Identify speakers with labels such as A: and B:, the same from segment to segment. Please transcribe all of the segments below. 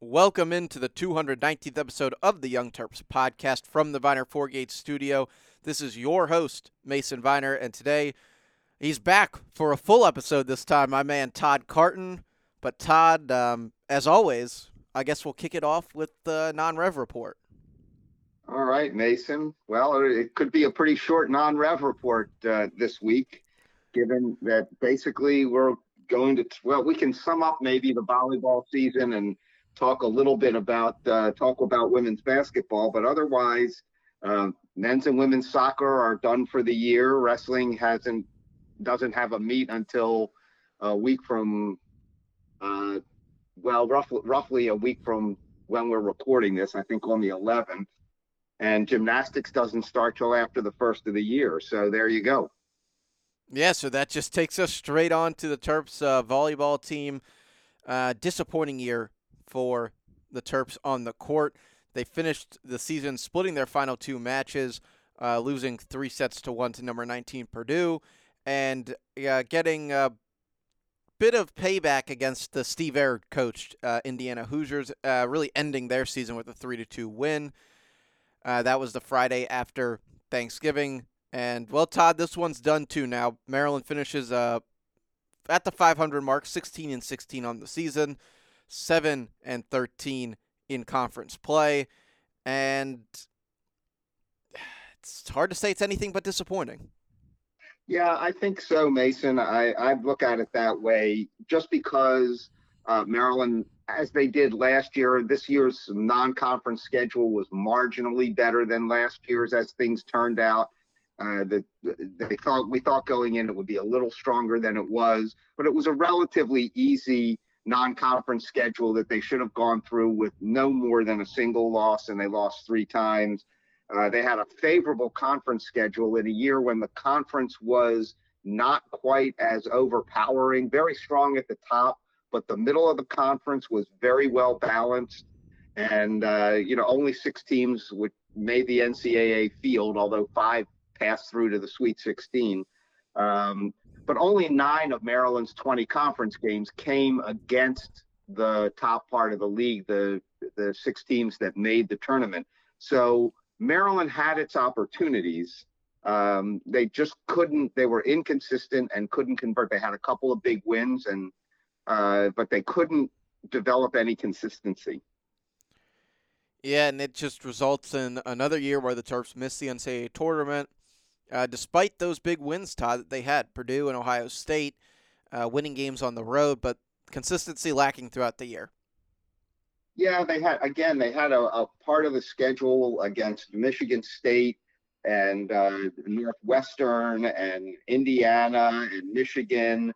A: Welcome into the 219th episode of the Young Terps podcast from the Viner Four-Gate studio. This is your host, Mason Viner, and today he's back for a full episode this time, my man Todd Carton. But Todd, um, as always, I guess we'll kick it off with the non-rev report.
B: All right, Mason. Well, it could be a pretty short non-rev report uh, this week, given that basically we're going to, well, we can sum up maybe the volleyball season and – talk a little bit about uh, talk about women's basketball, but otherwise, uh, men's and women's soccer are done for the year. Wrestling hasn't doesn't have a meet until a week from, uh, well, roughly roughly a week from when we're recording this. I think on the 11th, and gymnastics doesn't start till after the first of the year. So there you go.
A: Yeah, so that just takes us straight on to the Terps uh, volleyball team. Uh, disappointing year for the Terps on the court. They finished the season splitting their final two matches, uh, losing three sets to one to number 19 Purdue, and uh, getting a bit of payback against the Steve Aird coached uh, Indiana Hoosiers, uh, really ending their season with a three to two win. Uh, that was the Friday after Thanksgiving, and well, Todd, this one's done too. Now Maryland finishes uh, at the 500 mark, 16 and 16 on the season. 7 and 13 in conference play. And it's hard to say it's anything but disappointing.
B: Yeah, I think so, Mason. I, I look at it that way just because uh, Maryland, as they did last year, this year's non conference schedule was marginally better than last year's as things turned out. Uh, the, they thought we thought going in it would be a little stronger than it was, but it was a relatively easy non-conference schedule that they should have gone through with no more than a single loss, and they lost three times. Uh, they had a favorable conference schedule in a year when the conference was not quite as overpowering, very strong at the top, but the middle of the conference was very well balanced. And, uh, you know, only six teams would, made the NCAA field, although five passed through to the Sweet 16. Um, but only nine of Maryland's 20 conference games came against the top part of the league, the the six teams that made the tournament. So Maryland had its opportunities. Um, they just couldn't. They were inconsistent and couldn't convert. They had a couple of big wins, and uh, but they couldn't develop any consistency.
A: Yeah, and it just results in another year where the Terps miss the NCAA tournament uh, despite those big wins, Todd, that they had Purdue and Ohio State uh, winning games on the road, but consistency lacking throughout the year.
B: Yeah, they had again. They had a, a part of the schedule against Michigan State and uh, Northwestern and Indiana and Michigan.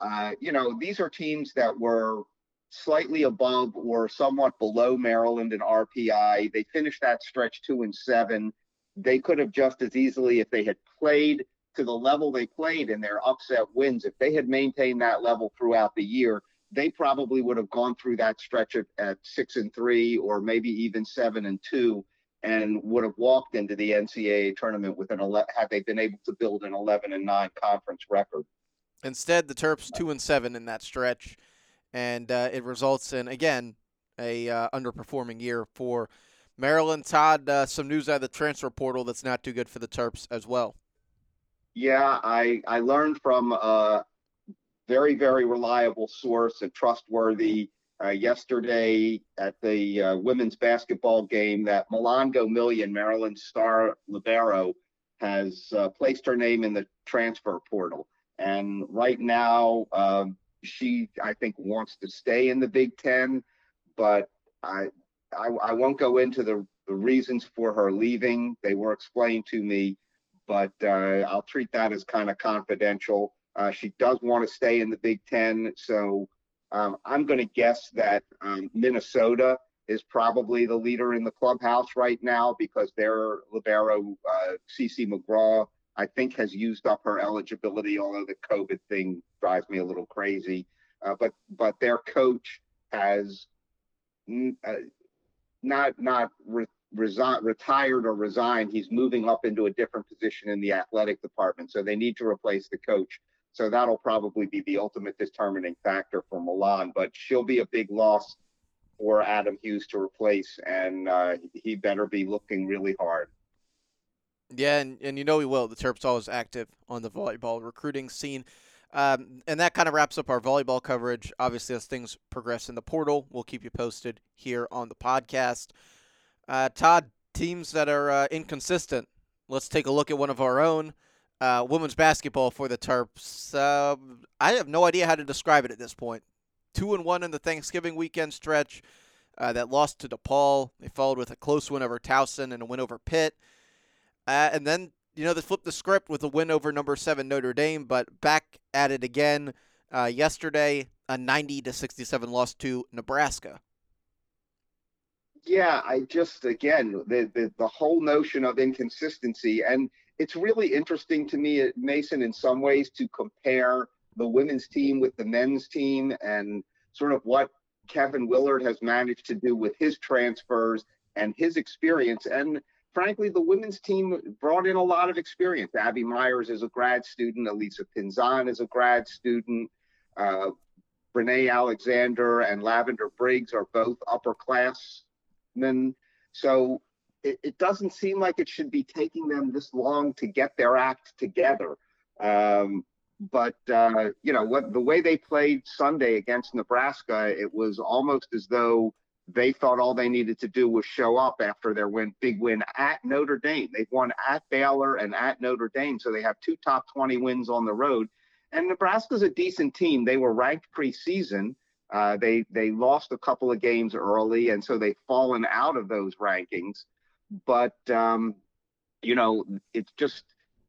B: Uh, you know, these are teams that were slightly above or somewhat below Maryland in RPI. They finished that stretch two and seven they could have just as easily, if they had played to the level they played in their upset wins, if they had maintained that level throughout the year, they probably would have gone through that stretch at, at six and three or maybe even seven and two and would have walked into the NCAA tournament with an 11, had they been able to build an 11 and 9 conference record.
A: Instead, the Terps 2 and 7 in that stretch, and uh, it results in, again, a uh, underperforming year for Maryland, Todd, uh, some news out of the transfer portal that's not too good for the Terps as well.
B: Yeah, I, I learned from a very, very reliable source and trustworthy uh, yesterday at the uh, women's basketball game that Milan Million, Maryland star libero, has uh, placed her name in the transfer portal. And right now, um, she, I think, wants to stay in the Big Ten, but I, I, I won't go into the, the reasons for her leaving. They were explained to me, but uh, I'll treat that as kind of confidential. Uh, she does want to stay in the Big Ten, so um, I'm going to guess that um, Minnesota is probably the leader in the clubhouse right now because their libero, uh, CC McGraw, I think has used up her eligibility, although the COVID thing drives me a little crazy. Uh, but but their coach has mm, uh, not not re- resign, retired or resigned. He's moving up into a different position in the athletic department. So they need to replace the coach. So that'll probably be the ultimate determining factor for Milan. But she'll be a big loss for Adam Hughes to replace, and uh, he better be looking really hard.
A: Yeah, and, and you know he will. The Terps always active on the volleyball recruiting scene. Um, and that kind of wraps up our volleyball coverage. Obviously, as things progress in the portal, we'll keep you posted here on the podcast. Uh, Todd, teams that are uh, inconsistent. Let's take a look at one of our own. Uh, women's basketball for the Terps. Uh, I have no idea how to describe it at this point. Two and one in the Thanksgiving weekend stretch. Uh, that lost to DePaul. They followed with a close win over Towson and a win over Pitt. Uh, and then you know, they flipped the script with a win over number seven Notre Dame, but back at it again uh, yesterday, a 90 to 67 loss to Nebraska.
B: Yeah, I just again the, the the whole notion of inconsistency, and it's really interesting to me, Mason, in some ways, to compare the women's team with the men's team and sort of what Kevin Willard has managed to do with his transfers and his experience. And frankly, the women's team brought in a lot of experience. Abby Meyers is a grad student. Elisa Pinzan is a grad student. Uh, Brinae Alexander and Lavender Briggs are both upperclassmen. So it, it, doesn't seem like it should be taking them this long to get their act together. Um, but uh, you know what? The way they played Sunday against Nebraska, it was almost as though they thought all they needed to do was show up after their win, big win at Notre Dame. They've won at Baylor and at Notre Dame, so they have two top 20 wins on the road. And Nebraska's a decent team. They were ranked preseason. Uh, they they lost a couple of games early, and so they've fallen out of those rankings. But um, you know, it's just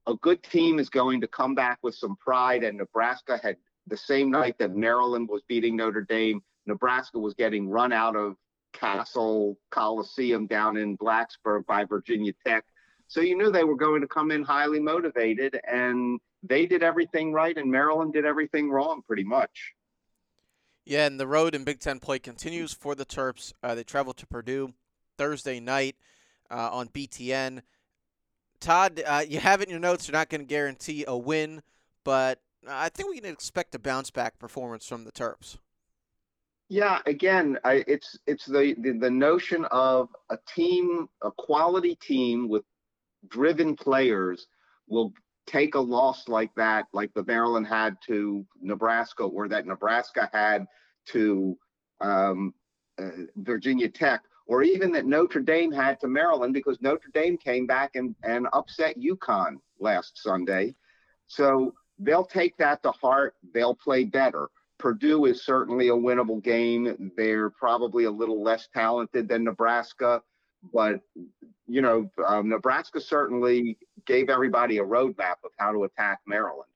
B: a good team is going to come back with some pride. And Nebraska had the same night that Maryland was beating Notre Dame. Nebraska was getting run out of Cassell Coliseum down in Blacksburg by Virginia Tech. So you knew they were going to come in highly motivated, and they did everything right, and Maryland did everything wrong pretty much.
A: Yeah, and the road in Big Ten play continues for the Terps. Uh, they travel to Purdue Thursday night uh, on BTN. Todd, uh, you have it in your notes. You're not going to guarantee a win, but I think we can expect a bounce back performance from the Terps.
B: Yeah, again, I, it's it's the, the the notion of a team, a quality team with driven players will take a loss like that, like the Maryland had to Nebraska, or that Nebraska had to um, uh, Virginia Tech, or even that Notre Dame had to Maryland, because Notre Dame came back and, and upset UConn last Sunday. So they'll take that to heart. They'll play better. Purdue is certainly a winnable game. They're probably a little less talented than Nebraska, but you know, um, Nebraska certainly gave everybody a roadmap of how to attack Maryland.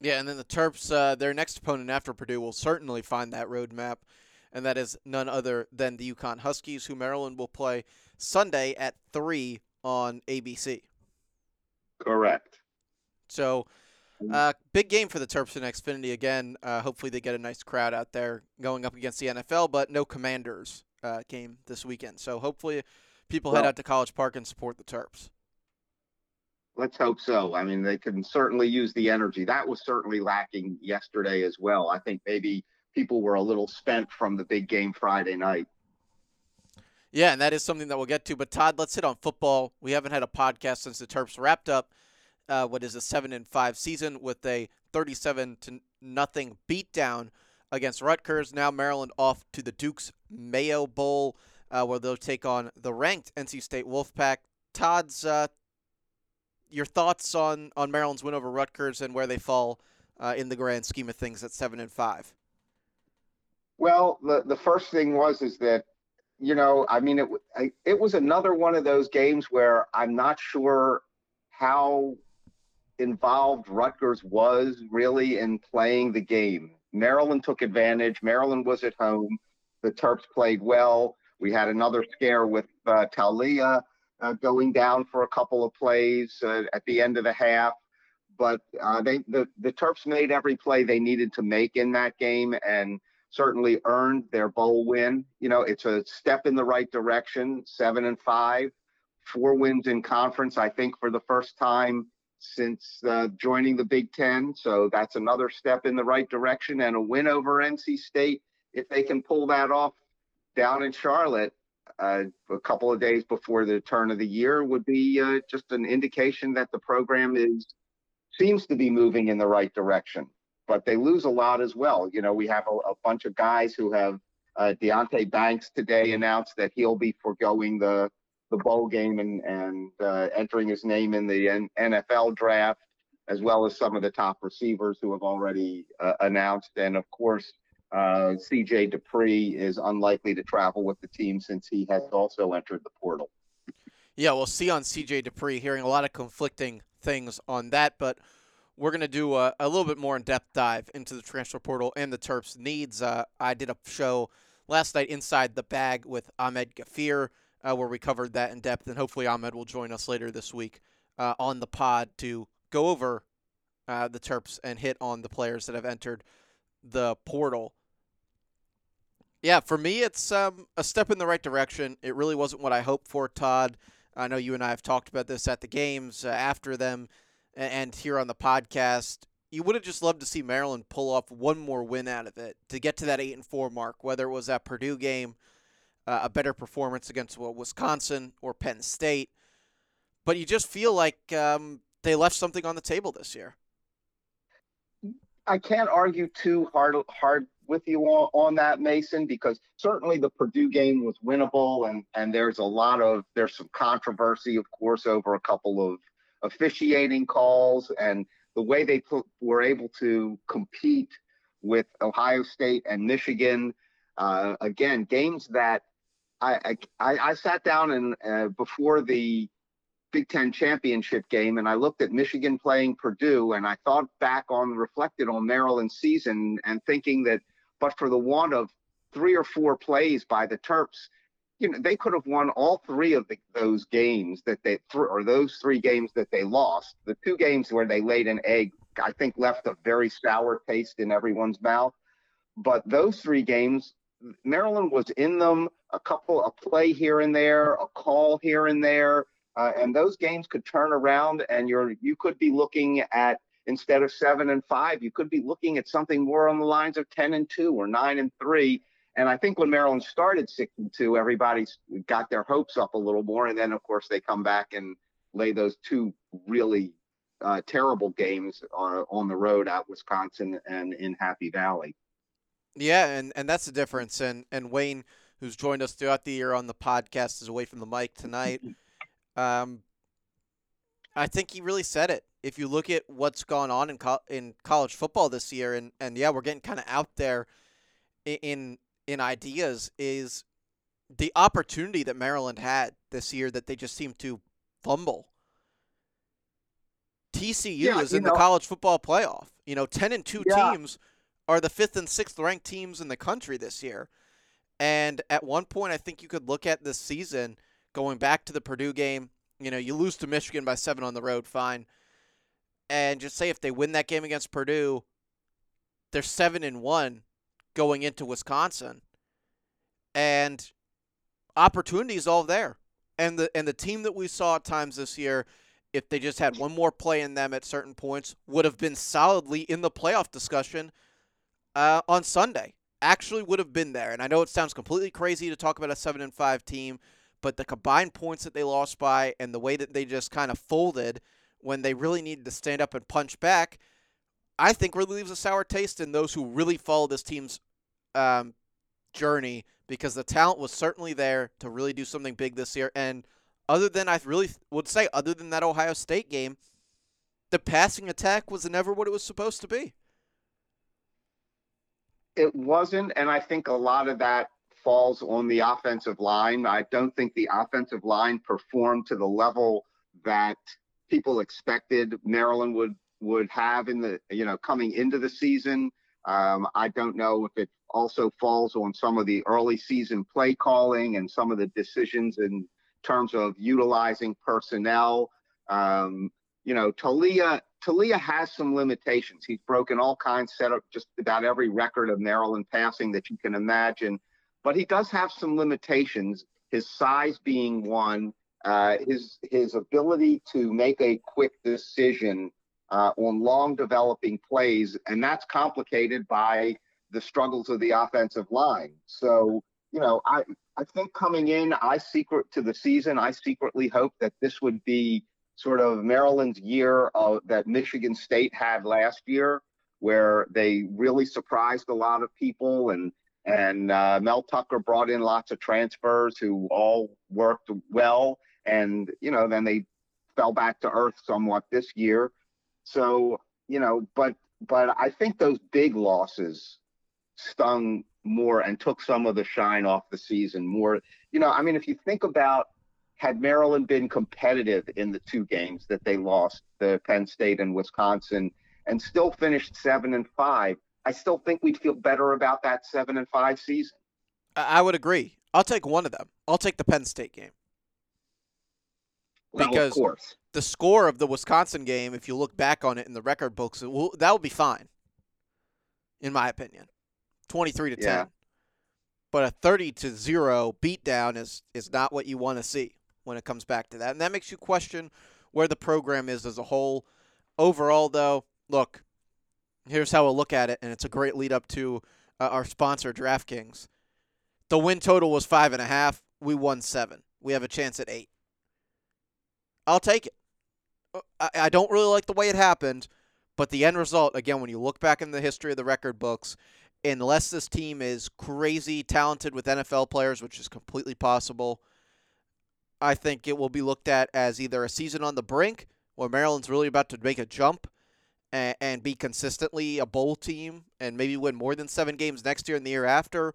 A: Yeah, and then the Terps, uh, their next opponent after Purdue, will certainly find that roadmap, and that is none other than the UConn Huskies, who Maryland will play Sunday at three on ABC.
B: Correct.
A: So uh, big game for the Terps in Xfinity again. Uh, hopefully, they get a nice crowd out there going up against the NFL, but no Commanders uh, game this weekend. So hopefully, people well, head out to College Park and support the Terps.
B: Let's hope so. I mean, they can certainly use the energy. That was certainly lacking yesterday as well. I think maybe people were a little spent from the big game Friday night.
A: Yeah, and that is something that we'll get to. But Todd, let's hit on football. We haven't had a podcast since the Terps wrapped up uh, what is a seven and five season with a 37 to nothing beatdown against Rutgers. Now Maryland off to the Duke's Mayo Bowl, uh, where they'll take on the ranked NC State Wolfpack. Todd's uh, your thoughts on on Maryland's win over Rutgers and where they fall uh, in the grand scheme of things at seven and five.
B: Well, the the first thing was is that you know I mean it I, it was another one of those games where I'm not sure how involved Rutgers was really in playing the game. Maryland took advantage. Maryland was at home. The Terps played well. We had another scare with uh, Taulia uh, going down for a couple of plays uh, at the end of the half. But uh, they, the, the Terps made every play they needed to make in that game and certainly earned their bowl win. You know, it's a step in the right direction, seven and five, four wins in conference, I think, for the first time since uh, joining the Big Ten. So that's another step in the right direction and a win over NC State. If they can pull that off, down in Charlotte uh, a couple of days before the turn of the year would be uh, just an indication that the program is seems to be moving in the right direction. But they lose a lot as well. You know, we have a, a bunch of guys who have uh, Deonte Banks today announced that he'll be foregoing the the bowl game and and uh, entering his name in the N- NFL draft, as well as some of the top receivers who have already uh, announced. And of course, uh, CJ Dippre is unlikely to travel with the team since he has also entered the portal.
A: Yeah, we'll see on CJ Dippre. Hearing a lot of conflicting things on that, but we're going to do a, a, little bit more in depth dive into the transfer portal and the Terps' needs. Uh, I did a show last night inside the bag with Ahmed Gafir, uh, where we covered that in depth, and hopefully Ahmed will join us later this week uh, on the pod to go over uh, the Terps and hit on the players that have entered the portal. Yeah, for me, it's um, a step in the right direction. It really wasn't what I hoped for, Todd. I know you and I have talked about this at the games, uh, after them, and here on the podcast you would have just loved to see Maryland pull off one more win out of it to get to that eight and four mark. Whether it was that Purdue game, uh, a better performance against well, Wisconsin or Penn State, but you just feel like um, they left something on the table this year.
B: I can't argue too hard hard with you on, on that, Mason, because certainly the Purdue game was winnable, and and there's a lot of there's some controversy, of course, over a couple of officiating calls and the way they put, were able to compete with Ohio State and Michigan. Uh, again, games that I, I, I sat down and uh, before the Big Ten championship game, and I looked at Michigan playing Purdue, and I thought back on, reflected on Maryland's season, and thinking that, but for the want of three or four plays by the Terps, you know, they could have won all three of the, those games that they or those three games that they lost. The two games where they laid an egg, I think, left a very sour taste in everyone's mouth. But those three games, Maryland was in them. A couple, a play here and there, a call here and there, uh, and those games could turn around, and you're you could be looking at instead of seven and five, you could be looking at something more on the lines of ten and two or nine and three and I think when Maryland started six and two, everybody's got their hopes up a little more, and then of course they come back and lay those two really uh, terrible games on, on the road at Wisconsin and in Happy Valley.
A: Yeah, and, and that's the difference. And and Wayne, who's joined us throughout the year on the podcast, is away from the mic tonight. Um, I think he really said it. If you look at what's gone on in co- in college football this year, and, and yeah, we're getting kind of out there in in ideas is the opportunity that Maryland had this year that they just seemed to fumble. TCU yeah, is in know, the college football playoff. You know, 10 and 2 yeah. teams are the fifth and sixth ranked teams in the country this year. And at one point, I think you could look at this season going back to the Purdue game. You know, you lose to Michigan by seven on the road, fine. And just say if they win that game against Purdue, they're seven and one going into Wisconsin. And opportunities all there. And the and the team that we saw at times this year, if they just had one more play in them at certain points, would have been solidly in the playoff discussion uh, on Sunday. Actually, would have been there. And I know it sounds completely crazy to talk about a seven and five team, but the combined points that they lost by and the way that they just kind of folded when they really needed to stand up and punch back I think really leaves a sour taste in those who really follow this team's um, journey because the talent was certainly there to really do something big this year. And other than I really would say, other than that Ohio State game, the passing attack was never what it was supposed to be.
B: It wasn't, and I think a lot of that falls on the offensive line. I don't think the offensive line performed to the level that people expected Maryland would would have in the you know coming into the season. Um, I don't know if it also falls on some of the early season play calling and some of the decisions in terms of utilizing personnel. Um, you know, Taulia Taulia has some limitations. He's broken all kinds, set up just about every record of Maryland passing that you can imagine, but he does have some limitations. His size being one, uh, his his ability to make a quick decision uh, on long developing plays, and that's complicated by the struggles of the offensive line. So, you know, I I think coming in, I secret to the season, I secretly hope that this would be sort of Maryland's year of, that Michigan State had last year, where they really surprised a lot of people and and uh, Mel Tucker brought in lots of transfers who all worked well, and you know then they fell back to earth somewhat this year. So you know, but but I think those big losses stung more and took some of the shine off the season more. You know, I mean, if you think about had Maryland been competitive in the two games that they lost, the Penn State and Wisconsin, and still finished seven and five, I still think we'd feel better about that seven and five season.
A: I would agree. I'll take one of them. I'll take the Penn State game.
B: Well,
A: because the score of the Wisconsin game, if you look back on it in the record books, will, that would be fine, in my opinion. 23 to 10.
B: Yeah.
A: But a 30 to 0 beatdown is, is not what you want to see when it comes back to that. And that makes you question where the program is as a whole. Overall, though, look, here's how we'll look at it, and it's a great lead up to uh, our sponsor, DraftKings. The win total was five and a half. We won seven. We have a chance at eight. I'll take it. Uh, I, I don't really like the way it happened, but the end result, again, when you look back in the history of the record books, unless this team is crazy talented with NFL players, which is completely possible, I think it will be looked at as either a season on the brink, where Maryland's really about to make a jump and, and be consistently a bowl team and maybe win more than seven games next year and the year after,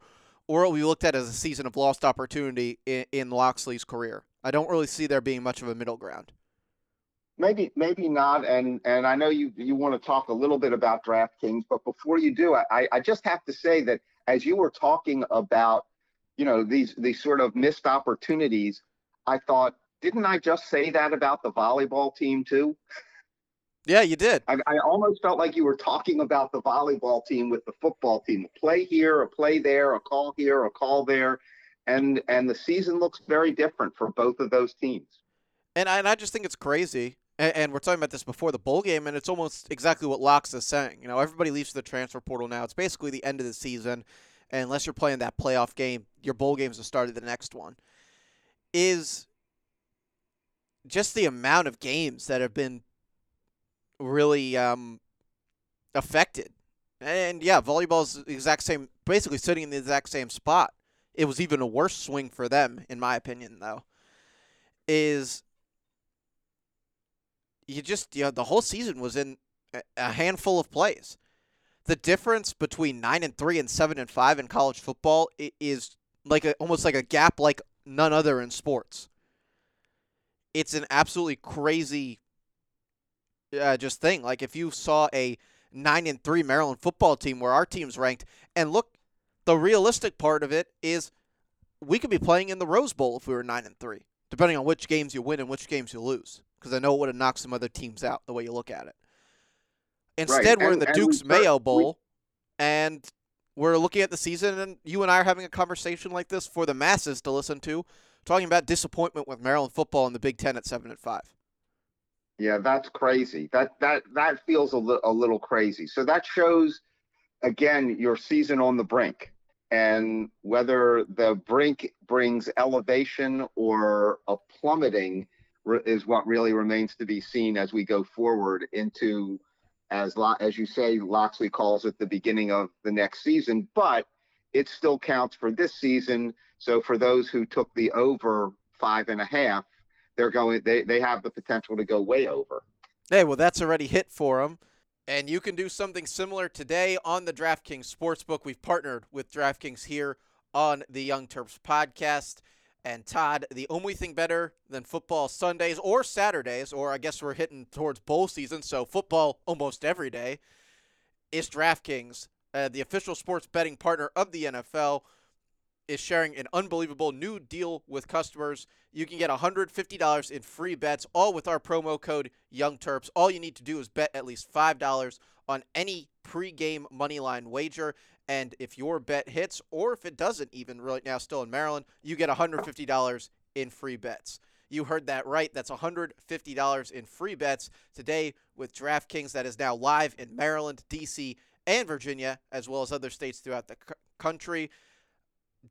A: or it will be looked at as a season of lost opportunity in, in Locksley's career. I don't really see there being much of a middle ground.
B: Maybe, maybe not. And and I know you you want to talk a little bit about DraftKings, but before you do, I I just have to say that as you were talking about, you know, these these sort of missed opportunities, I thought, didn't I just say that about the volleyball team too?
A: Yeah, you did.
B: I, I almost felt like you were talking about the volleyball team with the football team. A play here, a play there, a call here, a call there, and and the season looks very different for both of those teams.
A: And I, and I just think it's crazy and, and we're talking about this before the bowl game, and it's almost exactly what Locks is saying. You know, everybody leaves the transfer portal now. It's basically the end of the season, and unless you're playing that playoff game, your bowl game's the start of the next one. Is just the amount of games that have been really um, affected. And yeah, volleyball's the exact same, basically sitting in the exact same spot. It was even a worse swing for them, in my opinion, though. Is you just you know the whole season was in a handful of plays. The difference between nine and three and seven and five in college football is like a, almost like a gap like none other in sports. It's an absolutely crazy, uh, just thing. Like if you saw a nine and three Maryland football team where our team's ranked, and look, the realistic part of it is we could be playing in the Rose Bowl if we were nine and three, depending on which games you win and which games you lose because I know it would have knocked some other teams out the way you look at it. Instead, right. we're in the Duke's Mayo Bowl, we... and we're looking at the season, and you and I are having a conversation like this for the masses to listen to, talking about disappointment with Maryland football in the Big Ten at seven and five.
B: Yeah, that's crazy. That that that feels a, li- a little crazy. So that shows, again, your season on the brink, and whether the brink brings elevation or a plummeting is what really remains to be seen as we go forward into, as as you say, Locksley calls it the beginning of the next season. But it still counts for this season. So for those who took the over five and a half, they're going. They they have the potential to go way over.
A: Hey, well, that's already hit for them. And you can do something similar today on the DraftKings Sportsbook. We've partnered with DraftKings here on the Young Terps podcast. And Todd, the only thing better than football Sundays or Saturdays, or I guess we're hitting towards bowl season, so football almost every day, is DraftKings. Uh, the official sports betting partner of the NFL is sharing an unbelievable new deal with customers. You can get $150 in free bets, all with our promo code YoungTerps. All you need to do is bet at least $5 on any pregame moneyline wager. And if your bet hits, or if it doesn't, even right now, still in Maryland, you get $150 in free bets. You heard that right. That's $150 in free bets today with DraftKings that is now live in Maryland, D.C., and Virginia, as well as other states throughout the c- country.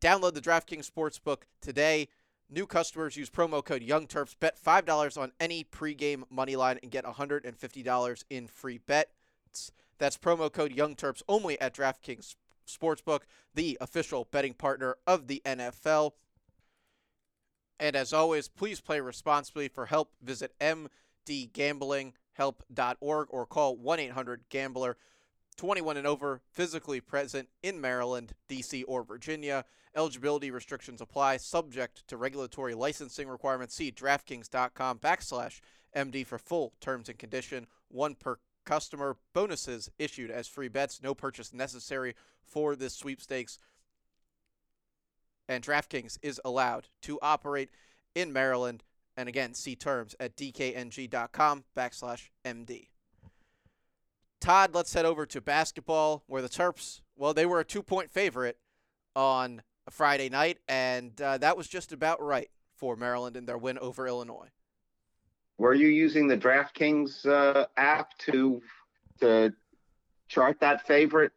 A: Download the DraftKings Sportsbook today. New customers use promo code YoungTerps. Bet $5 on any pregame money line and get $150 in free bets. That's promo code YoungTerps only at DraftKings Sportsbook, the official betting partner of the NFL. And as always, please play responsibly. For help, visit mdgamblinghelp.org or call 1 800 Gambler. 21 and over, physically present in Maryland, D.C., or Virginia. Eligibility restrictions apply, subject to regulatory licensing requirements. See DraftKings.com backslash MD for full terms and condition. One per customer. Bonuses issued as free bets. No purchase necessary for this sweepstakes. And DraftKings is allowed to operate in Maryland. And again, see terms at dkng.com backslash MD. Todd, let's head over to basketball where the Terps, well, they were a two point favorite on a Friday night, and uh, that was just about right for Maryland in their win over Illinois.
B: Were you using the DraftKings uh, app to to chart that favorite?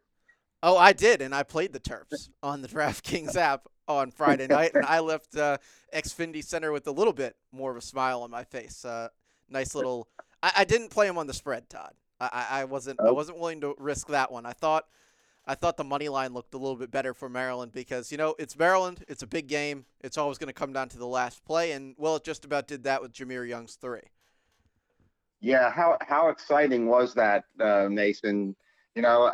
A: Oh, I did, and I played the Terps on the DraftKings app on Friday night, and I left uh, Xfinity Center with a little bit more of a smile on my face. Uh, nice little. I, I didn't play him on the spread, Todd. I, I wasn't I wasn't willing to risk that one. I thought I thought the money line looked a little bit better for Maryland because you know it's Maryland, it's a big game, it's always going to come down to the last play, and well, it just about did that with Jahmir Young's three.
B: Yeah, how how exciting was that, uh, Mason? You know,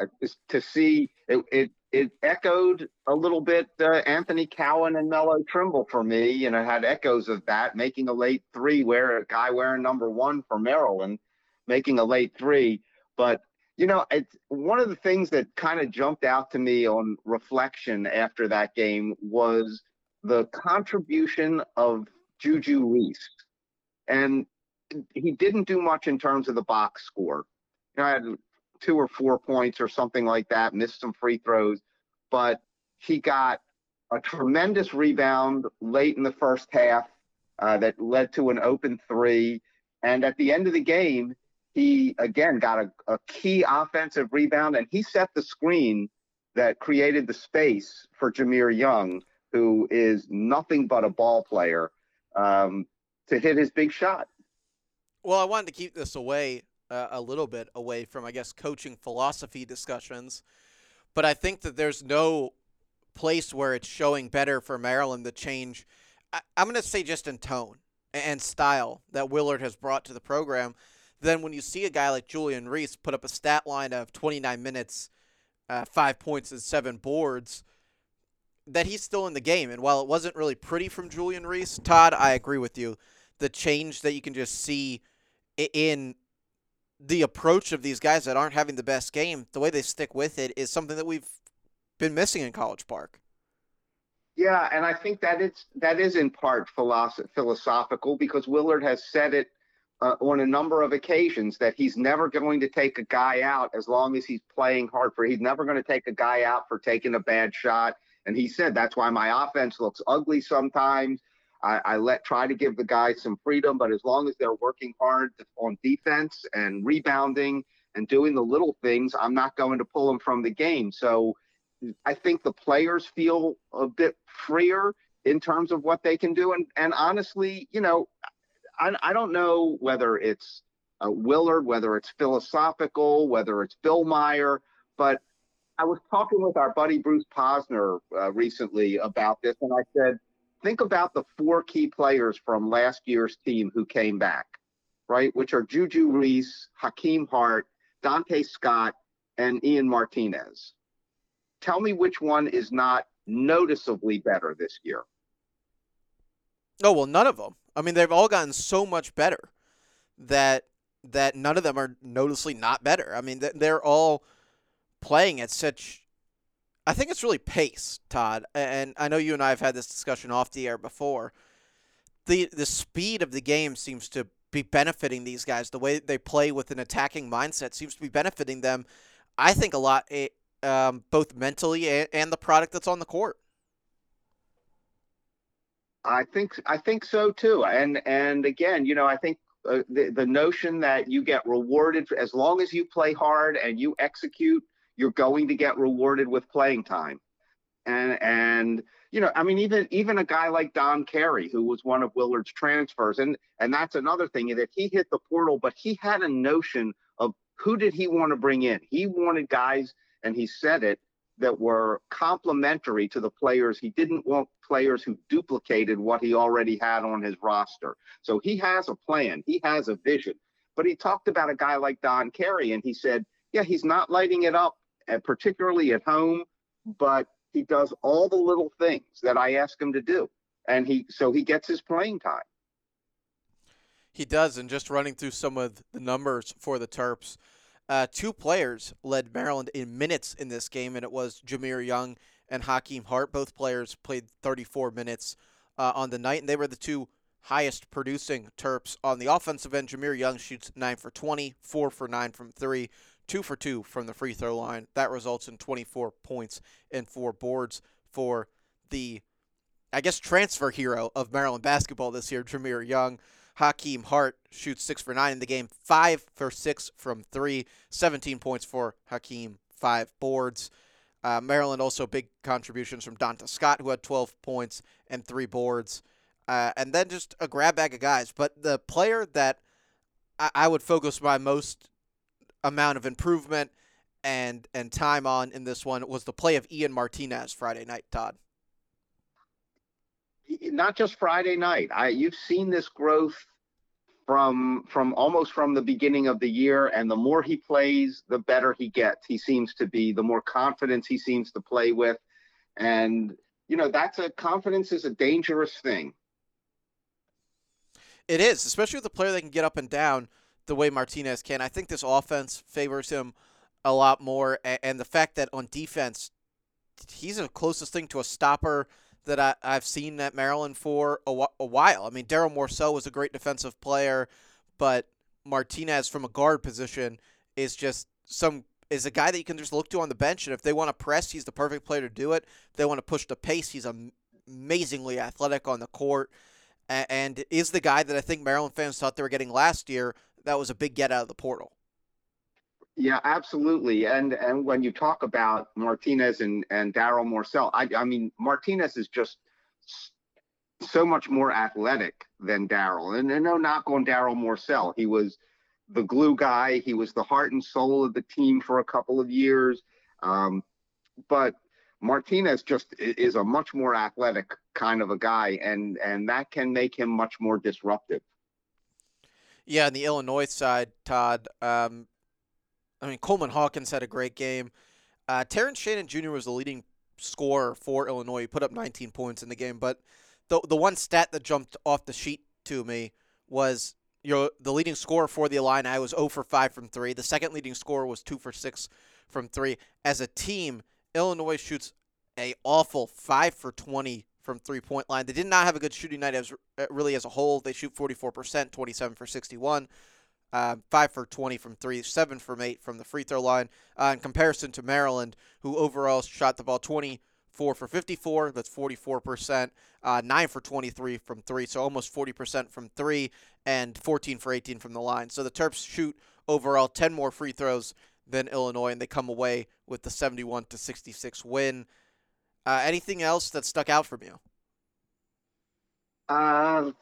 B: to see it, it it echoed a little bit uh, Anthony Cowan and Melo Trimble for me. You know, had echoes of that, making a late three, where a guy wearing number one for Maryland making a late three. But you know, it's one of the things that kind of jumped out to me on reflection after that game was the contribution of Juju Reese. And he didn't do much in terms of the box score. You know, I had two or four points or something like that, missed some free throws, but he got a tremendous rebound late in the first half uh, that led to an open three. And at the end of the game, he again got a, a key offensive rebound and he set the screen that created the space for Jahmir Young, who is nothing but a ball player, um, to hit his big shot.
A: Well, I wanted to keep this away uh, a little bit away from, I guess, coaching philosophy discussions, but I think that there's no place where it's showing better for Maryland the change. I, I'm going to say just in tone and style that Willard has brought to the program then when you see a guy like Julian Reese put up a stat line of 29 minutes, uh, five points, and seven boards, that he's still in the game. And while it wasn't really pretty from Julian Reese, Todd, I agree with you. The change that you can just see in the approach of these guys that aren't having the best game, the way they stick with it is something that we've been missing in College Park.
B: Yeah, and I think that it's that is in part philosoph- philosophical because Willard has said it uh, on a number of occasions that he's never going to take a guy out as long as he's playing hard for. He's never going to take a guy out for taking a bad shot. And he said that's why my offense looks ugly sometimes. I, I let try to give the guys some freedom, but as long as they're working hard on defense and rebounding and doing the little things, I'm not going to pull them from the game. So I think the players feel a bit freer in terms of what they can do. And and honestly, you know, I, I don't know whether it's uh, Willard, whether it's philosophical, whether it's Bill Meyer, but I was talking with our buddy Bruce Posner uh, recently about this, and I said, think about the four key players from last year's team who came back, right? Which are Juju Reese, Hakim Hart, Donta Scott, and Ian Martinez. Tell me which one is not noticeably better this year.
A: Oh well, none of them. I mean, they've all gotten so much better that that none of them are noticeably not better. I mean, they're all playing at such. I think it's really pace, Todd. And I know you and I have had this discussion off the air before. The the speed of the game seems to be benefiting these guys. The way they play with an attacking mindset seems to be benefiting them. I think a lot, eh, um, both mentally and, and the product that's on the court.
B: I think I think so too. And and again, you know, I think uh, the the notion that you get rewarded for, as long as you play hard and you execute, you're going to get rewarded with playing time. And and you know, I mean, even even a guy like Don Carey, who was one of Willard's transfers, and and that's another thing that he hit the portal, but he had a notion of who did he want to bring in. He wanted guys, and he said it that were complementary to the players. He didn't want players who duplicated what he already had on his roster. So he has a plan, he has a vision. But he talked about a guy like Don Carey, and he said, yeah, he's not lighting it up, uh, particularly at home, but he does all the little things that I ask him to do. And he so he gets his playing time.
A: He does, and just running through some of the numbers for the Terps. Uh, two players led Maryland in minutes in this game, and it was Jahmir Young and Hakim Hart. Both players played 34 minutes uh, on the night, and they were the two highest producing Terps on the offensive end. Jahmir Young shoots 9 for 20, 4 for 9 from 3, 2 for 2 from the free throw line. That results in 24 points and 4 boards for the, I guess, transfer hero of Maryland basketball this year, Jahmir Young. Hakim Hart shoots six for nine in the game, five for six from three, 17 points for Hakim, five boards. Uh, Maryland also big contributions from Donta Scott, who had 12 points and three boards. Uh, and then just a grab bag of guys. But the player that I, I would focus my most amount of improvement and and time on in this one was the play of Ian Martinez Friday night, Todd
B: not just Friday night. I you've seen this growth from from almost from the beginning of the year and the more he plays the better he gets. He seems to be the more confidence he seems to play with. And you know that's a confidence is a dangerous thing.
A: It is especially with a player that can get up and down the way martinez can. I think this offense favors him a lot more and the fact that on defense he's the closest thing to a stopper that I, have seen at Maryland for a, a while. I mean, Darryl Morsell was a great defensive player, but Martinez from a guard position is just some is a guy that you can just look to on the bench, and if they want to press, he's the perfect player to do it. If they want to push the pace, he's amazingly athletic on the court, and is the guy that I think Maryland fans thought they were getting last year. That was a big get out of the portal.
B: Yeah, absolutely. And and when you talk about Martinez and and Darryl Morsell, I I mean Martinez is just so much more athletic than Darryl. And, and no knock on Darryl Morsell, He was the glue guy. He was the heart and soul of the team for a couple of years. Um, but Martinez just is a much more athletic kind of a guy, and and that can make him much more disruptive.
A: Yeah, on the Illinois side, Todd, um, I mean, Coleman Hawkins had a great game. Uh, Terrence Shannon Jr. was the leading scorer for Illinois. He put up 19 points in the game. But the the one stat that jumped off the sheet to me was you know, the leading scorer for the Illini was 0 for 5 from 3. The second leading scorer was 2 for 6 from 3. As a team, Illinois shoots a awful 5 for 20 from three point line. They did not have a good shooting night as really as a whole. They shoot 44%, 27 for 61. Uh, five for 20 from three, seven from eight from the free throw line. Uh, in comparison to Maryland, who overall shot the ball 24 for 54, that's 44%, uh, nine for 23 from three, so almost 40% from three, and 14 for 18 from the line. So the Terps shoot overall 10 more free throws than Illinois, and they come away with the 71 to 66 win. Uh, anything else that stuck out from you?
B: Uh,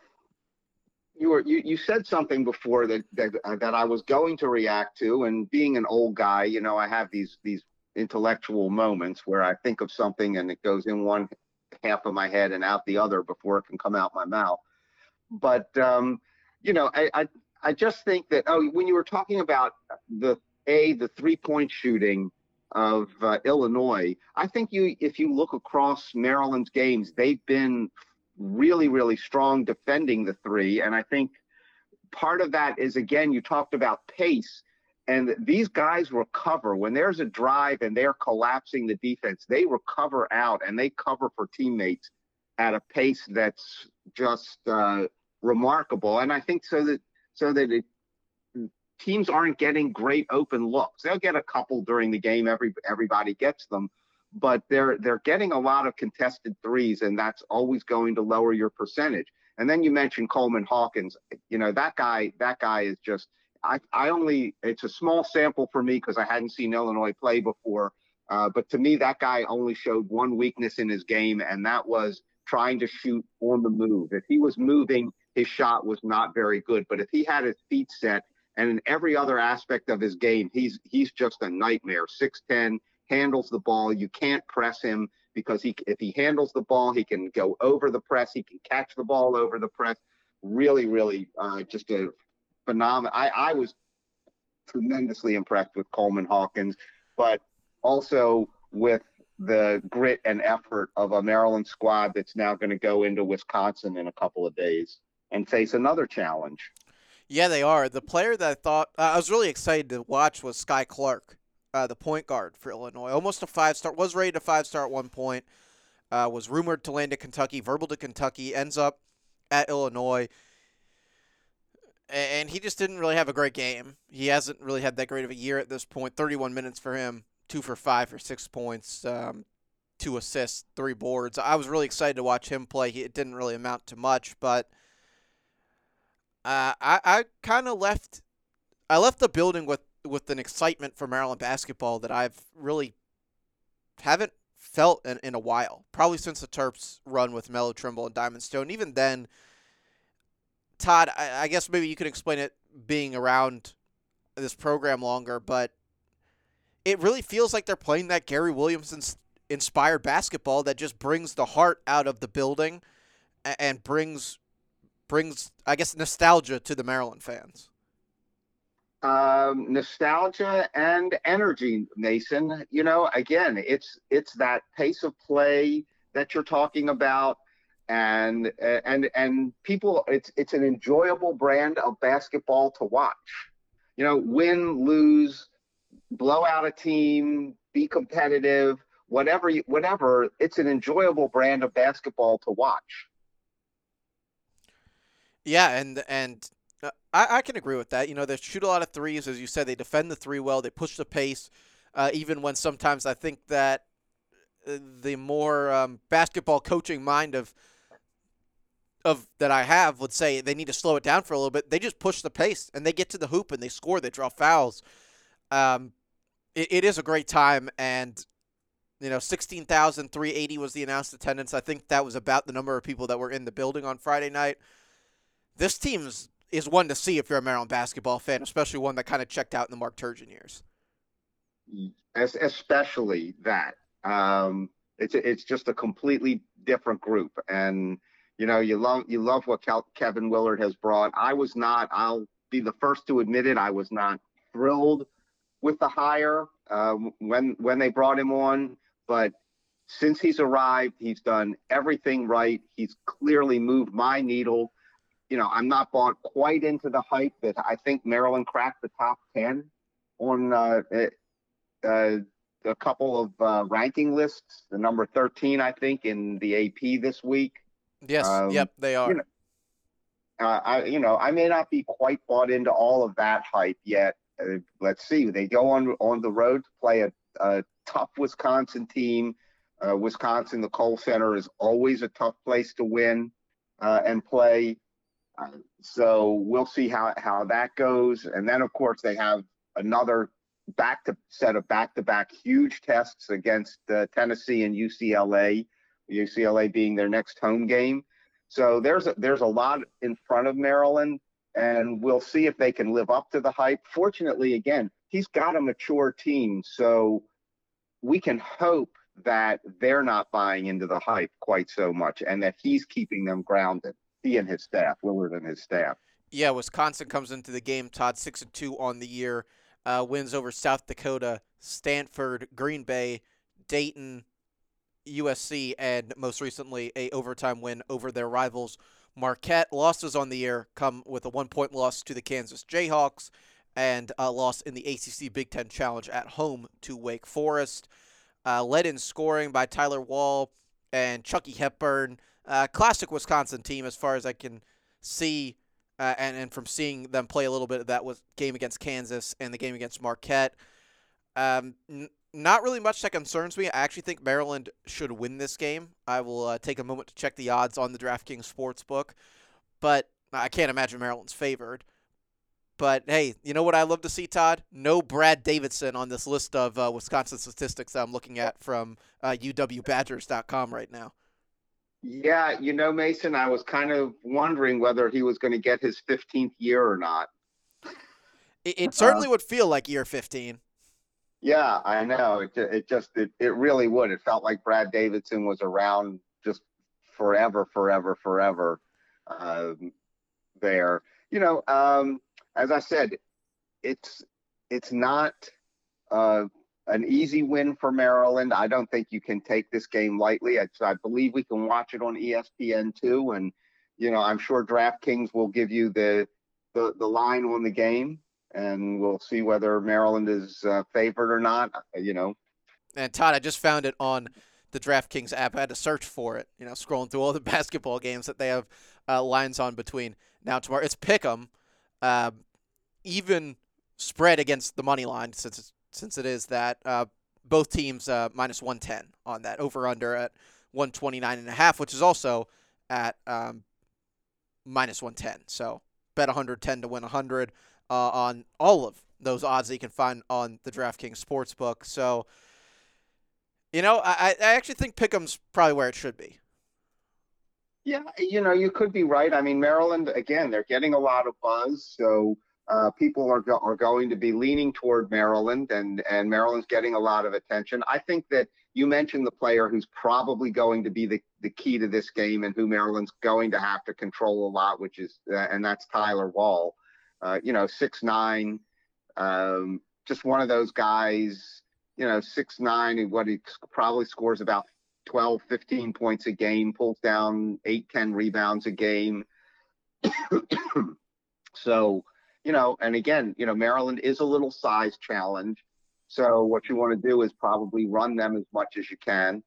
B: you were you, you said something before that that uh, that I was going to react to, and being an old guy, you know, I have these these intellectual moments where I think of something and it goes in one half of my head and out the other before it can come out my mouth. But um, you know, I, I I just think that oh, when you were talking about the a the three point shooting of uh, Illinois, I think you if you look across Maryland's games, they've been really, really strong defending the three. And I think part of that is, again, you talked about pace. And these guys recover when there's a drive and they're collapsing the defense. They recover out and they cover for teammates at a pace that's just uh, remarkable. And I think so that so that it, teams aren't getting great open looks. They'll get a couple during the game. Every everybody gets them, but they're they're getting a lot of contested threes, and that's always going to lower your percentage. And then you mentioned Coleman Hawkins. You know that guy. That guy is just. I I only. It's a small sample for me because I hadn't seen Illinois play before. Uh, but to me, that guy only showed one weakness in his game, and that was trying to shoot on the move. If he was moving, his shot was not very good. But if he had his feet set, and in every other aspect of his game, he's he's just a nightmare. Six ten, handles the ball. You can't press him because he if he handles the ball, he can go over the press. He can catch the ball over the press. Really, really, uh, just a phenomenal. I, I was tremendously impressed with Coleman Hawkins, but also with the grit and effort of a Maryland squad that's now going to go into Wisconsin in a couple of days and face another challenge.
A: Yeah, they are. The player that I thought uh, I was really excited to watch was Skyy Clark, uh, the point guard for Illinois. Almost a five star, was rated a five star at one point. Uh, was rumored to land at Kentucky, verbal to Kentucky, ends up at Illinois. And he just didn't really have a great game. He hasn't really had that great of a year at this point. 31 minutes for him, two for five for six points, um, two assists, three boards. I was really excited to watch him play. He, It didn't really amount to much, but uh, I I kind of left I left the building with with an excitement for Maryland basketball that I've really haven't felt in, in a while. Probably since the Terps run with Melo Trimble and Diamond Stone. Even then, Todd, I, I guess maybe you can explain it being around this program longer, but it really feels like they're playing that Gary Williams inspired basketball that just brings the heart out of the building and brings brings I guess nostalgia to the Maryland fans
B: um, nostalgia and energy, Mason. You know, again, it's it's that pace of play that you're talking about, and and and people, it's it's an enjoyable brand of basketball to watch. You know, win, lose, blow out a team, be competitive, whatever, you, whatever. It's an enjoyable brand of basketball to watch.
A: Yeah, and and uh, I, I can agree with that. You know, they shoot a lot of threes, as you said. They defend the three well. They push the pace, uh, even when sometimes I think that uh, the more um, basketball coaching mind of of that I have would say they need to slow it down for a little bit. They just push the pace and they get to the hoop and they score. They draw fouls. Um, it, it is a great time, and you know, sixteen thousand three eighty was the announced attendance. I think that was about the number of people that were in the building on Friday night. This team's is one to see if you're a Maryland basketball fan, especially one that kind of checked out in the Mark Turgeon years.
B: As, Especially that. Um, it's it's just a completely different group, and you know you love you love what Cal- Kevin Willard has brought. I was not. I'll be the first to admit it. I was not thrilled with the hire uh, when when they brought him on, but since he's arrived, he's done everything right. He's clearly moved my needle you know, I'm not bought quite into the hype that I think Maryland cracked the top 10 on uh, uh, a couple of uh, ranking lists. The number 13, I think, in the AP this week.
A: Yes, um, yep, they are.
B: You know, uh, I, you know, I may not be quite bought into all of that hype yet. Uh, let's see. They go on on the road to play a, a tough Wisconsin team. Uh, Wisconsin, the Kohl Center is always a tough place to win and play so we'll see how how that goes. And then of course they have another back to set of back to back huge tests against uh, Tennessee and UCLA. UCLA being their next home game. So there's a, there's a lot in front of Maryland, and we'll see if they can live up to the hype. Fortunately, again, he's got a mature team, so we can hope that they're not buying into the hype quite so much, and that he's keeping them grounded he and his staff, Willard and his staff.
A: Yeah, Wisconsin comes into the game, Todd, six and two on the year, uh, wins over South Dakota, Stanford, Green Bay, Dayton, USC, and most recently a overtime win over their rivals Marquette. Losses on the year come with a one point loss to the Kansas Jayhawks and a loss in the ACC Big Ten Challenge at home to Wake Forest. Uh, led in scoring by Tyler Wahl and Chucky Hepburn. Uh, classic Wisconsin team, as far as I can see, uh, and and from seeing them play a little bit of that was game against Kansas and the game against Marquette. Um, n- not really much that concerns me. I actually think Maryland should win this game. I will uh, take a moment to check the odds on the DraftKings Sportsbook, but I can't imagine Maryland's favored. But hey, you know what I love to see, Todd? No Brad Davison on this list of uh, Wisconsin statistics that I'm looking at from uh, UWBadgers.com right now.
B: Yeah, you know, Mason, I was kind of wondering whether he was going to get his 15th year or not.
A: It, it certainly uh, would feel like year 15.
B: Yeah, I know. It, it just, it, it really would. It felt like Brad Davison was around just forever, forever, forever um, there. You know, um, as I said, it's it's not uh, an easy win for Maryland. I don't think you can take this game lightly. I, I believe we can watch it on ESPN too, and you know I'm sure DraftKings will give you the the, the line on the game, and we'll see whether Maryland is uh, favored or not. You know.
A: And Todd, I just found it on the DraftKings app. I had to search for it. You know, scrolling through all the basketball games that they have uh, lines on between now tomorrow. It's Pick'em, uh, even spread against the money line since it's since it is that uh, both teams uh, minus 110 on that over under at 129 and a half, which is also at um, minus 110. So bet 110 to win 100 uh, on all of those odds that you can find on the DraftKings Sportsbook. So, you know, I, I actually think Pick'em's probably where it should be.
B: Yeah, you know, you could be right. I mean, Maryland, again, they're getting a lot of buzz. So, uh, people are go- are going to be leaning toward Maryland, and and Maryland's getting a lot of attention. I think that you mentioned the player who's probably going to be the the key to this game, and who Maryland's going to have to control a lot, which is uh, and that's Tyler Wahl. Uh, you know, six nine, um, just one of those guys. You know, six nine, and what he probably scores about 12, 15 points a game, pulls down eight, 10 rebounds a game. so you know, and again, you know, Maryland is a little size challenge. So what you want to do is probably run them as much as you can.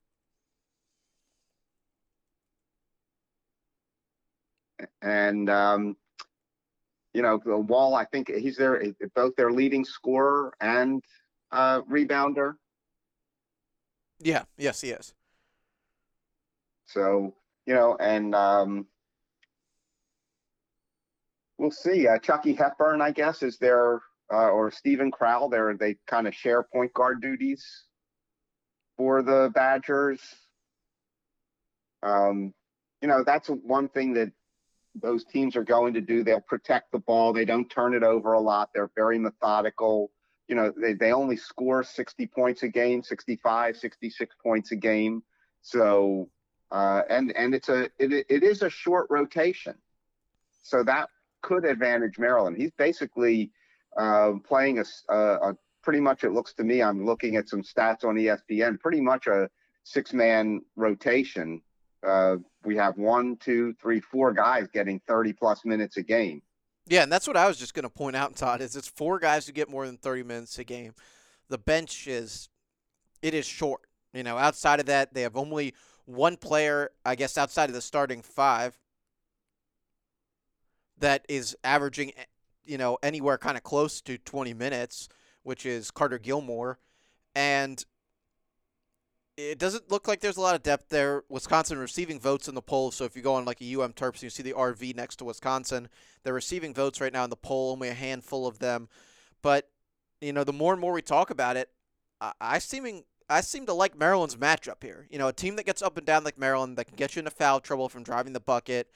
B: And um, you know, the Wahl, I think he's there both their leading scorer and uh, rebounder.
A: Yeah, yes, he is.
B: So, you know, and um, we'll see. Uh, Chucky Hepburn, I guess, is there, uh, or Steven Crowl. There, they kind of share point guard duties for the Badgers. Um, you know, that's one thing that those teams are going to do. They'll protect the ball. They don't turn it over a lot. They're very methodical. You know, they, they only score 60 points a game, 65, 66 points a game. So, uh, and and it's a it, it is a short rotation. So that could advantage Maryland. He's basically uh, playing a, a, a, pretty much. It looks to me. I'm looking at some stats on ESPN. Pretty much a six-man rotation. Uh, we have one, two, three, four guys getting 30 plus minutes a game.
A: Yeah, and that's what I was just going to point out, Todd. Is it's four guys who get more than 30 minutes a game. The bench is it is short. You know, outside of that, they have only one player, I guess, outside of the starting five that is averaging, eh, you know, anywhere kind of close to 20 minutes, which is Carter Gilmore. And it doesn't look like there's a lot of depth there. Wisconsin receiving votes in the poll. So if you go on like a UM Terps and you see the RV next to Wisconsin, they're receiving votes right now in the poll, only a handful of them. But, you know, the more and more we talk about it, I, I seeming I seem to like Maryland's matchup here. You know, a team that gets up and down like Maryland that can get you into foul trouble from driving the bucket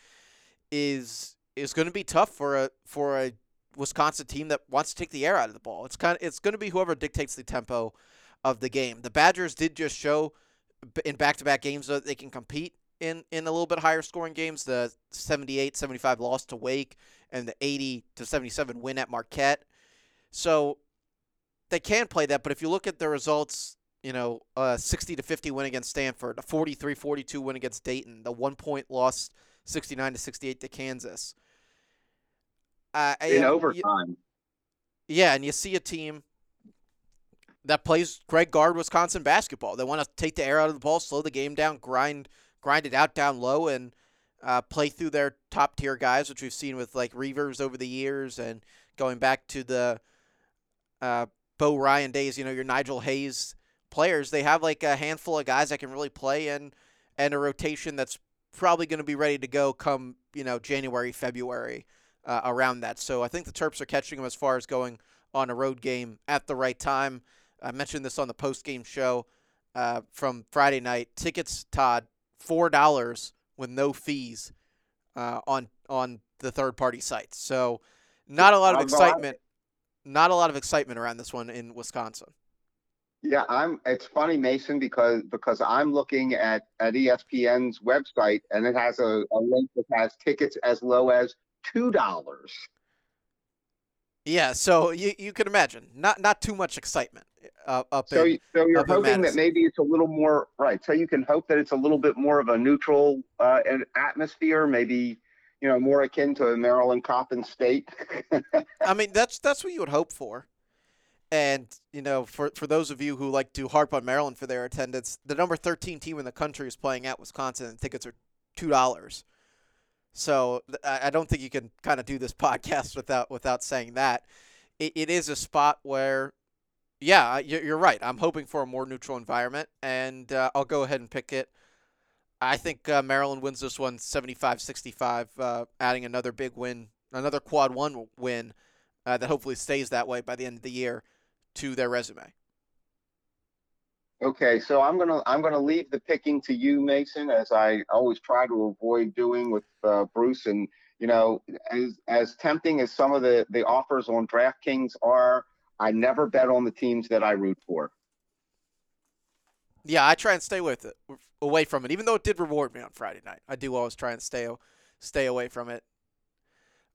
A: is is going to be tough for a for a Wisconsin team that wants to take the air out of the ball. It's kind of it's going to be whoever dictates the tempo of the game. The Badgers did just show in back-to-back games that they can compete in in a little bit higher scoring games. The 78-75 loss to Wake and the 80 to 77 win at Marquette. So they can play that, but if you look at the results, you know, a 60 to 50 win against Stanford, a 43-42 win against Dayton, the one point loss 69 to 68 to Kansas.
B: Uh, in overtime.
A: You, yeah, and you see a team that plays Greg Gard Wisconsin basketball. They want to take the air out of the ball, slow the game down, grind grind it out down low, and uh, play through their top tier guys, which we've seen with like Reuvers over the years, and going back to the uh, Bo Ryan days. You know, your Nigel Hayes players. They have like a handful of guys that can really play and and a rotation that's probably going to be ready to go come you know January February uh, around that. So I think the Terps are catching them as far as going on a road game at the right time. I mentioned this on the post game show uh, from Friday night. Tickets, Todd, four dollars with no fees uh, on on the third party sites. So not a lot of excitement. Not a lot of excitement around this one in Wisconsin.
B: Yeah, I'm. It's funny, Mason, because because I'm looking at at ESPN's website and it has a, a link that has tickets as low as two dollars.
A: Yeah, so you you can imagine not not too much excitement uh, up
B: so,
A: in.
B: So you're hoping that maybe it's a little more right. So you can hope that it's a little bit more of a neutral uh, atmosphere, maybe you know more akin to a Maryland Coppin State.
A: I mean, that's that's what you would hope for. And you know, for for those of you who like to harp on Maryland for their attendance, the number thirteen team in the country is playing at Wisconsin, and tickets are two dollars. So I don't think you can kind of do this podcast without without saying that. It, it is a spot where, yeah, you're right. I'm hoping for a more neutral environment, and uh, I'll go ahead and pick it. I think uh, Maryland wins this one 75 65, uh, adding another big win, another quad one win uh, that hopefully stays that way by the end of the year to their resume.
B: Okay, so I'm gonna I'm gonna leave the picking to you, Mason, as I always try to avoid doing with uh, Bruce. And you know, as as tempting as some of the the offers on DraftKings are, I never bet on the teams that I root for.
A: Yeah, I try and stay with it, away from it, even though it did reward me on Friday night. I do always try and stay stay away from it.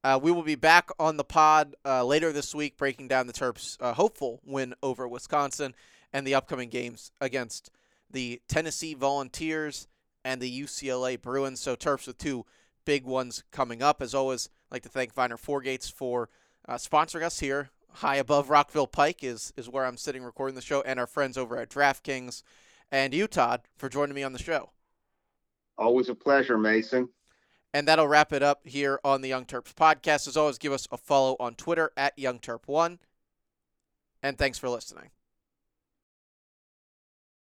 A: Uh, we will be back on the pod uh, later this week, breaking down the Terps' uh, hopeful win over Wisconsin and the upcoming games against the Tennessee Volunteers and the UCLA Bruins. So Terps with two big ones coming up. As always, I'd like to thank Viner Fourgates for uh, sponsoring us here. High above Rockville Pike is is where I'm sitting recording the show, and our friends over at DraftKings, and you, Todd, for joining me on the show.
B: Always a pleasure, Mason.
A: And that'll wrap it up here on the Young Terps podcast. As always, give us a follow on Twitter at Young Terp One. And thanks for listening.